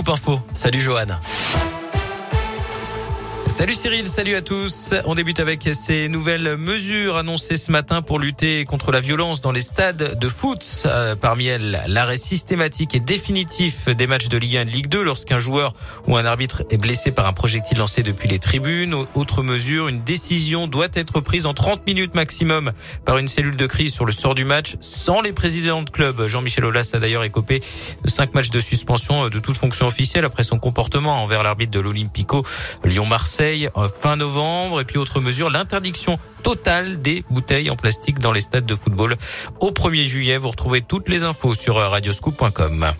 Scoop Info. Salut Johan. Salut Cyril, salut à tous. On débute avec ces nouvelles mesures annoncées ce matin pour lutter contre la violence dans les stades de foot. Euh, parmi elles, l'arrêt systématique et définitif des matchs de Ligue 1 et Ligue 2 lorsqu'un joueur ou un arbitre est blessé par un projectile lancé depuis les tribunes. Autre mesure, une décision doit être prise en 30 minutes maximum par une cellule de crise sur le sort du match sans les présidents de club. Jean-Michel Aulas a d'ailleurs écopé de 5 matchs de suspension de toute fonction officielle après son comportement envers l'arbitre de l'Olympico Lyon-Marseille. Fin novembre. Et puis autre mesure, l'interdiction totale des bouteilles en plastique dans les stades de football au 1er juillet. Vous retrouvez toutes les infos sur radioscoop.com.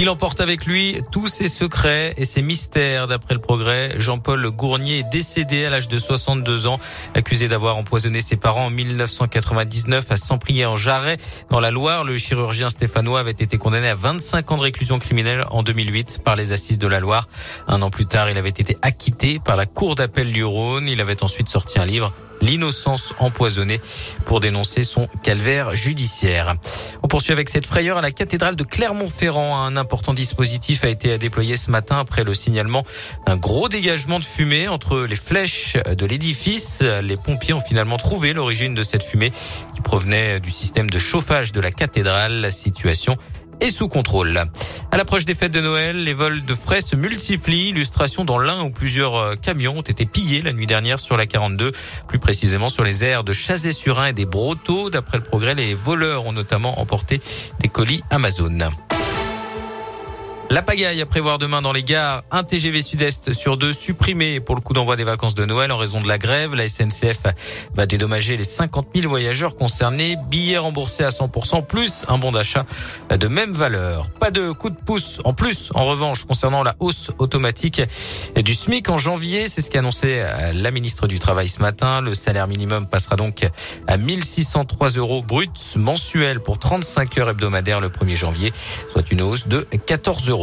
Il emporte avec lui tous ses secrets et ses mystères. D'après le progrès, Jean-Paul Gournier est décédé à l'âge de 62 ans, accusé d'avoir empoisonné ses parents en 1999 à Saint-Priest en Jarret. Dans la Loire, le chirurgien stéphanois avait été condamné à 25 ans de réclusion criminelle en 2008 par les assises de la Loire. Un an plus tard, il avait été acquitté par la cour d'appel du Rhône. Il avait ensuite sorti un livre l'innocence empoisonnée pour dénoncer son calvaire judiciaire. On poursuit avec cette frayeur à la cathédrale de Clermont-Ferrand. Un important dispositif a été déployé ce matin après le signalement d'un gros dégagement de fumée entre les flèches de l'édifice. Les pompiers ont finalement trouvé l'origine de cette fumée qui provenait du système de chauffage de la cathédrale. La situation est sous contrôle. À l'approche des fêtes de Noël, les vols de frais se multiplient. Illustration dans l'un où plusieurs euh, camions ont été pillés la nuit dernière sur la 42, plus précisément sur les aires de Chazé-sur-Ain et des Brotteaux. D'après le progrès, les voleurs ont notamment emporté des colis Amazon. La pagaille à prévoir demain dans les gares. Un TGV Sud-Est sur deux supprimé pour le coup d'envoi des vacances de Noël en raison de la grève. La SNCF va dédommager les 50 000 voyageurs concernés. Billets remboursés à 100% plus un bon d'achat de même valeur. Pas de coup de pouce en plus en revanche concernant la hausse automatique du SMIC en janvier. C'est ce qu'a annoncé la ministre du Travail ce matin. Le salaire minimum passera donc à 1603 euros bruts mensuels pour 35 heures hebdomadaires le 1er janvier, soit une hausse de 14 euros.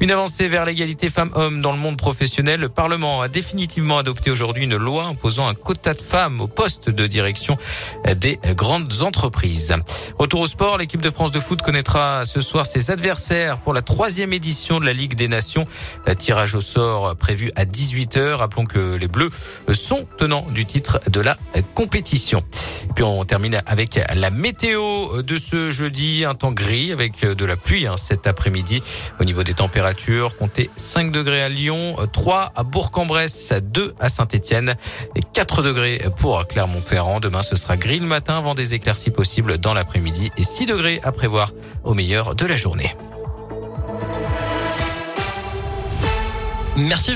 Une avancée vers l'égalité femmes-hommes dans le monde professionnel. Le Parlement a définitivement adopté aujourd'hui une loi imposant un quota de femmes au poste de direction des grandes entreprises. Retour au sport, l'équipe de France de foot connaîtra ce soir ses adversaires pour la troisième édition de la Ligue des Nations. Tirage au sort prévu à 18h. Rappelons que les Bleus sont tenants du titre de la compétition. Puis on termine avec la météo de ce jeudi, un temps gris avec de la pluie hein, cet après-midi. Au niveau des températures, comptez 5 degrés à Lyon, 3 à Bourg-en-Bresse, 2 à Saint-Étienne et 4 degrés pour Clermont-Ferrand. Demain, ce sera gris le matin avant des éclaircies possibles dans l'après-midi et 6 degrés à prévoir au meilleur de la journée.